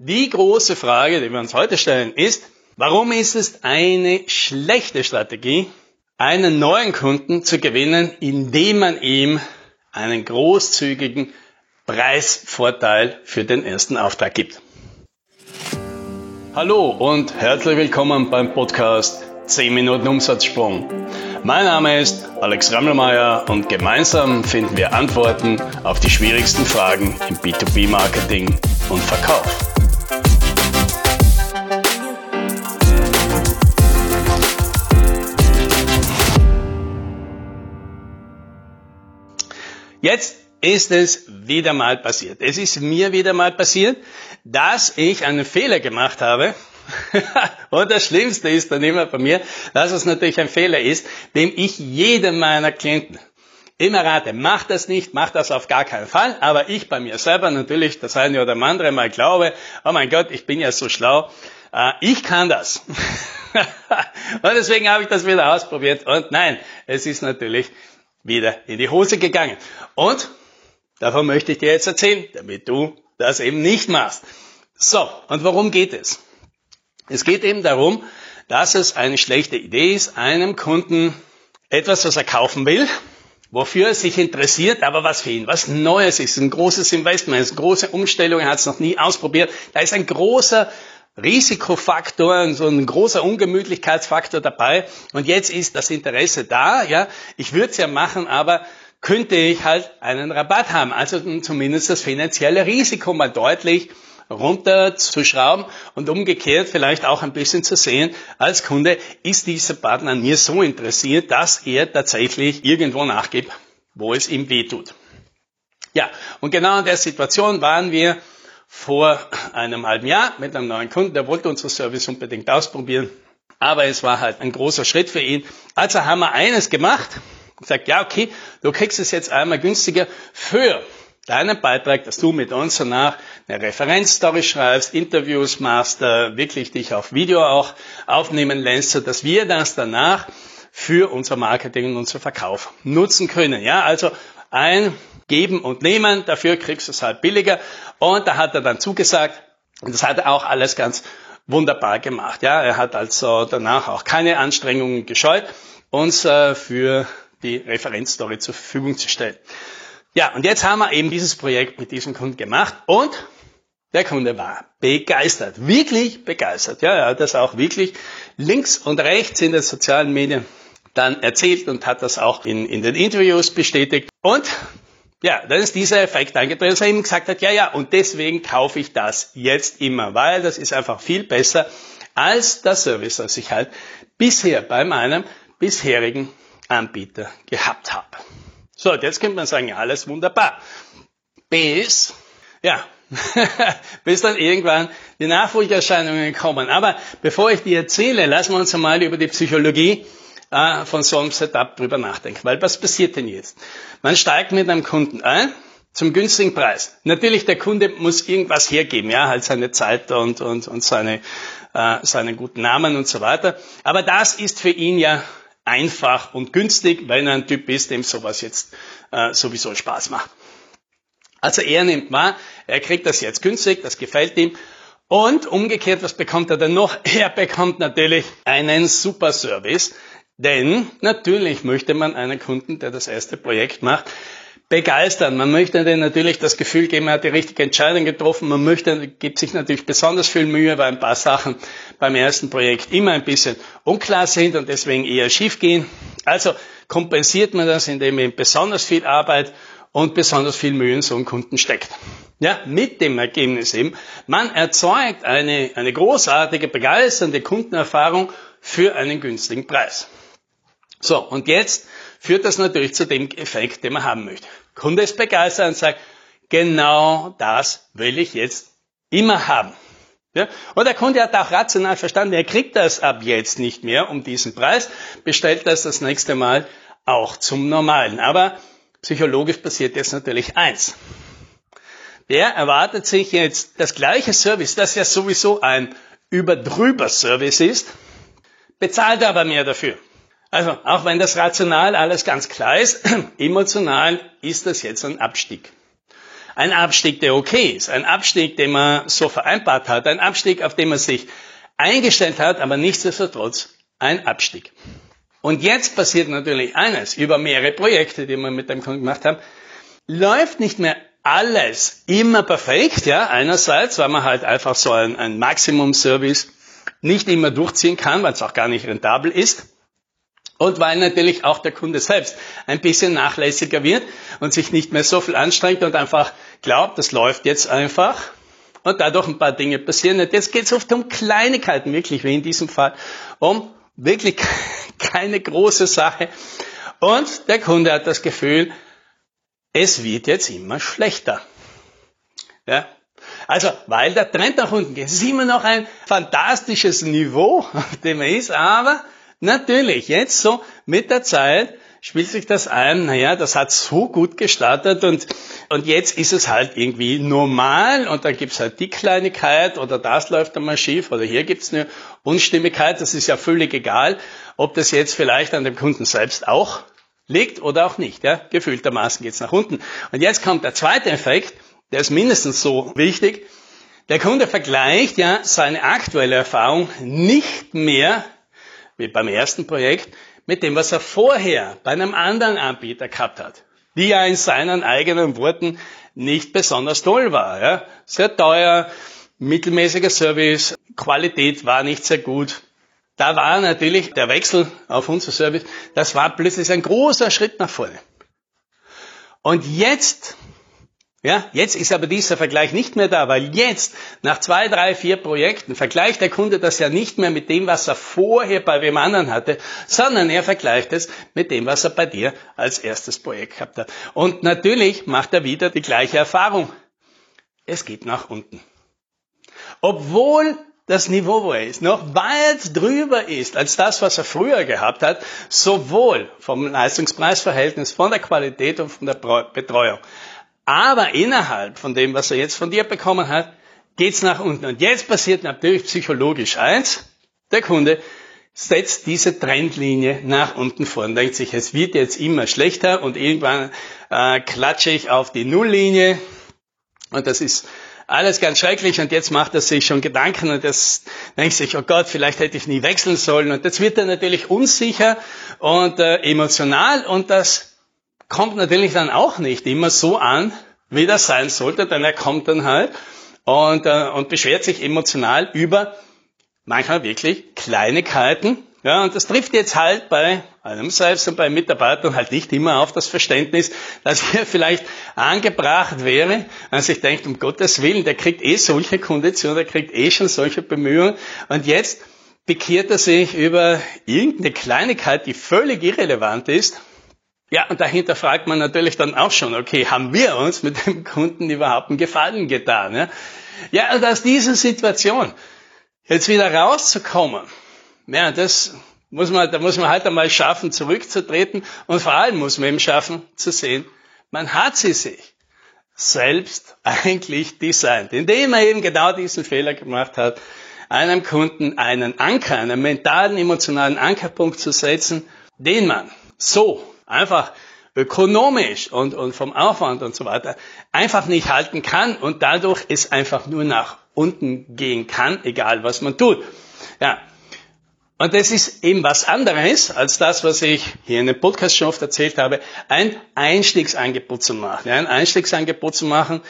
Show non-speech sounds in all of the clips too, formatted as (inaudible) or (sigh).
Die große Frage, die wir uns heute stellen, ist, warum ist es eine schlechte Strategie, einen neuen Kunden zu gewinnen, indem man ihm einen großzügigen Preisvorteil für den ersten Auftrag gibt? Hallo und herzlich willkommen beim Podcast 10 Minuten Umsatzsprung. Mein Name ist Alex Rammelmeier und gemeinsam finden wir Antworten auf die schwierigsten Fragen im B2B-Marketing und Verkauf. Jetzt ist es wieder mal passiert. Es ist mir wieder mal passiert, dass ich einen Fehler gemacht habe. (laughs) Und das Schlimmste ist dann immer bei mir, dass es natürlich ein Fehler ist, dem ich jedem meiner Klienten immer rate, mach das nicht, mach das auf gar keinen Fall. Aber ich bei mir selber natürlich das eine oder andere Mal glaube, oh mein Gott, ich bin ja so schlau, äh, ich kann das. (laughs) und deswegen habe ich das wieder ausprobiert. Und nein, es ist natürlich wieder in die Hose gegangen. Und davon möchte ich dir jetzt erzählen, damit du das eben nicht machst. So, und worum geht es? Es geht eben darum, dass es eine schlechte Idee ist, einem Kunden etwas, was er kaufen will, wofür er sich interessiert, aber was für ihn was Neues ist, ein großes Investment, eine große Umstellung, er hat es noch nie ausprobiert. Da ist ein großer Risikofaktor, so ein großer Ungemütlichkeitsfaktor dabei. Und jetzt ist das Interesse da, ja. Ich würde es ja machen, aber könnte ich halt einen Rabatt haben. Also zumindest das finanzielle Risiko mal deutlich runterzuschrauben und umgekehrt vielleicht auch ein bisschen zu sehen, als Kunde ist dieser Partner an mir so interessiert, dass er tatsächlich irgendwo nachgibt, wo es ihm weh tut. Ja, und genau in der Situation waren wir vor einem halben Jahr mit einem neuen Kunden, der wollte unser Service unbedingt ausprobieren, aber es war halt ein großer Schritt für ihn. Also haben wir eines gemacht, gesagt, ja okay, du kriegst es jetzt einmal günstiger für deinen Beitrag, dass du mit uns danach eine Referenzstory schreibst, Interviews machst, äh, wirklich dich auf Video auch aufnehmen lässt, so dass wir das danach für unser Marketing und unser Verkauf nutzen können. Ja, also ein Geben und Nehmen, dafür kriegst du es halt billiger. Und da hat er dann zugesagt. Und das hat er auch alles ganz wunderbar gemacht. Ja, er hat also danach auch keine Anstrengungen gescheut, uns äh, für die Referenzstory zur Verfügung zu stellen. Ja, und jetzt haben wir eben dieses Projekt mit diesem Kunden gemacht und der Kunde war begeistert, wirklich begeistert. Ja, er hat das auch wirklich links und rechts in den sozialen Medien dann erzählt und hat das auch in, in den Interviews bestätigt. Und ja, dann ist dieser Effekt eingetreten, dass er ihm gesagt hat, ja, ja, und deswegen kaufe ich das jetzt immer, weil das ist einfach viel besser als der Service, das ich halt bisher bei meinem bisherigen Anbieter gehabt habe. So, jetzt könnte man sagen, alles wunderbar. Bis, ja, (laughs) bis dann irgendwann die Nachfolgeerscheinungen kommen. Aber bevor ich die erzähle, lassen wir uns einmal über die Psychologie äh, von so einem Setup drüber nachdenken. Weil was passiert denn jetzt? Man steigt mit einem Kunden ein zum günstigen Preis. Natürlich, der Kunde muss irgendwas hergeben, ja, halt seine Zeit und, und, und seine, äh, seinen guten Namen und so weiter. Aber das ist für ihn ja einfach und günstig, wenn er ein Typ ist, dem sowas jetzt äh, sowieso Spaß macht. Also er nimmt wahr, er kriegt das jetzt günstig, das gefällt ihm. Und umgekehrt, was bekommt er dann noch? (laughs) Er bekommt natürlich einen super Service, denn natürlich möchte man einen Kunden, der das erste Projekt macht, begeistern. Man möchte denen natürlich das Gefühl geben, er hat die richtige Entscheidung getroffen. Man möchte, gibt sich natürlich besonders viel Mühe, weil ein paar Sachen beim ersten Projekt immer ein bisschen unklar sind und deswegen eher schief gehen. Also kompensiert man das, indem man besonders viel Arbeit und besonders viel Mühe in so einen Kunden steckt. Ja, mit dem Ergebnis eben, man erzeugt eine, eine großartige, begeisternde Kundenerfahrung für einen günstigen Preis. So, und jetzt führt das natürlich zu dem Effekt, den man haben möchte. Kunde ist begeistert und sagt, genau das will ich jetzt immer haben. Ja? Und der Kunde hat auch rational verstanden, er kriegt das ab jetzt nicht mehr um diesen Preis, bestellt das das nächste Mal auch zum Normalen. Aber psychologisch passiert jetzt natürlich eins. Der erwartet sich jetzt das gleiche Service, das ja sowieso ein überdrüber Service ist, bezahlt aber mehr dafür. Also, auch wenn das rational alles ganz klar ist, (clears throat) emotional ist das jetzt ein Abstieg. Ein Abstieg, der okay ist. Ein Abstieg, den man so vereinbart hat. Ein Abstieg, auf den man sich eingestellt hat, aber nichtsdestotrotz ein Abstieg. Und jetzt passiert natürlich eines über mehrere Projekte, die wir mit dem Kunden gemacht haben. Läuft nicht mehr alles immer perfekt, ja, einerseits, weil man halt einfach so ein, ein Maximum-Service nicht immer durchziehen kann, weil es auch gar nicht rentabel ist. Und weil natürlich auch der Kunde selbst ein bisschen nachlässiger wird und sich nicht mehr so viel anstrengt und einfach glaubt, das läuft jetzt einfach und dadurch ein paar Dinge passieren. Und jetzt geht es oft um Kleinigkeiten, wirklich, wie in diesem Fall, um wirklich (laughs) keine große Sache. Und der Kunde hat das Gefühl, es wird jetzt immer schlechter. Ja? Also, weil der Trend nach unten geht. Es ist immer noch ein fantastisches Niveau, auf dem er ist, aber natürlich, jetzt so mit der Zeit spielt sich das ein, naja, das hat so gut gestartet und, und jetzt ist es halt irgendwie normal und dann gibt's halt die Kleinigkeit oder das läuft einmal schief oder hier gibt's eine Unstimmigkeit, das ist ja völlig egal, ob das jetzt vielleicht an dem Kunden selbst auch liegt oder auch nicht. Ja? Gefühltermaßen geht's nach unten. Und jetzt kommt der zweite Effekt, der ist mindestens so wichtig. Der Kunde vergleicht ja seine aktuelle Erfahrung nicht mehr wie beim ersten Projekt mit dem, was er vorher bei einem anderen Anbieter gehabt hat, die ja in seinen eigenen Worten nicht besonders toll war. Ja? Sehr teuer, mittelmäßiger Service, Qualität war nicht sehr gut. Da war natürlich der Wechsel auf unser Service, das war plötzlich ein großer Schritt nach vorne. Und jetzt ja, jetzt ist aber dieser Vergleich nicht mehr da, weil jetzt, nach zwei, drei, vier Projekten, vergleicht der Kunde das ja nicht mehr mit dem, was er vorher bei wem anderen hatte, sondern er vergleicht es mit dem, was er bei dir als erstes Projekt gehabt hat. Und natürlich macht er wieder die gleiche Erfahrung. Es geht nach unten. Obwohl das Niveau, wo er ist, noch weit drüber ist als das, was er früher gehabt hat, sowohl vom Leistungspreisverhältnis, von der Qualität und von der Betreuung. Aber innerhalb von dem, was er jetzt von dir bekommen hat, geht's nach unten. Und jetzt passiert natürlich psychologisch eins. Der Kunde setzt diese Trendlinie nach unten vor und denkt sich, es wird jetzt immer schlechter und irgendwann äh, klatsche ich auf die Nulllinie und das ist alles ganz schrecklich und jetzt macht er sich schon Gedanken und das denkt sich, oh Gott, vielleicht hätte ich nie wechseln sollen und jetzt wird er natürlich unsicher und äh, emotional und das kommt natürlich dann auch nicht immer so an, wie das sein sollte, denn er kommt dann halt und, äh, und beschwert sich emotional über manchmal wirklich Kleinigkeiten. Ja, und das trifft jetzt halt bei einem selbst und bei Mitarbeitern halt nicht immer auf das Verständnis, dass hier (laughs) vielleicht angebracht wäre, wenn sich denkt, um Gottes Willen, der kriegt eh solche Konditionen, der kriegt eh schon solche Bemühungen und jetzt bekehrt er sich über irgendeine Kleinigkeit, die völlig irrelevant ist ja, und dahinter fragt man natürlich dann auch schon, okay, haben wir uns mit dem Kunden überhaupt einen Gefallen getan? Ja, ja und aus dieser Situation jetzt wieder rauszukommen, ja, das muss man, da muss man halt einmal schaffen, zurückzutreten und vor allem muss man eben schaffen, zu sehen, man hat sie sich selbst (laughs) eigentlich designt, indem er eben genau diesen Fehler gemacht hat, einem Kunden einen Anker, einen mentalen, emotionalen Ankerpunkt zu setzen, den man so einfach ökonomisch und, und vom Aufwand und so weiter einfach nicht halten kann und dadurch es einfach nur nach unten gehen kann, egal was man tut. Ja. Und das ist eben was anderes als das, was ich hier in dem Podcast schon oft erzählt habe, ein Einstiegsangebot zu machen. Ja, ein Einstiegsangebot zu machen,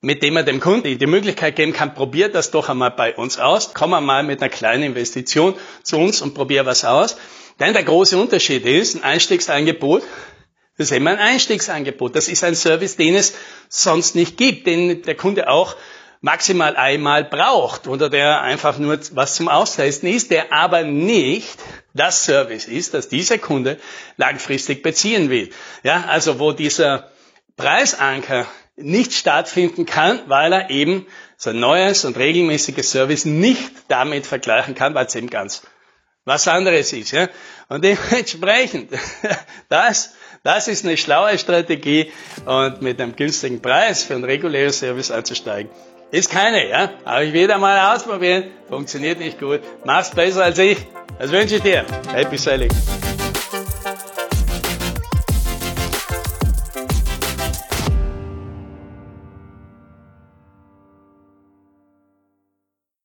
mit dem man dem Kunden die Möglichkeit geben kann, probier das doch einmal bei uns aus, komm einmal mit einer kleinen Investition zu uns und probier was aus. Denn der große Unterschied ist, ein Einstiegsangebot, das ist immer ein Einstiegsangebot. Das ist ein Service, den es sonst nicht gibt, den der Kunde auch maximal einmal braucht oder der einfach nur was zum Austesten ist, der aber nicht das Service ist, das dieser Kunde langfristig beziehen will. Ja, also wo dieser Preisanker nicht stattfinden kann, weil er eben sein neues und regelmäßiges Service nicht damit vergleichen kann, weil es eben ganz was anderes ist. Ja? Und dementsprechend, (laughs) das, das ist eine schlaue Strategie und mit einem günstigen Preis für einen regulären Service einzusteigen. Ist keine, ja? Habe ich wieder mal ausprobiert, funktioniert nicht gut, mach's besser als ich. Das wünsche ich dir. Happy Selling.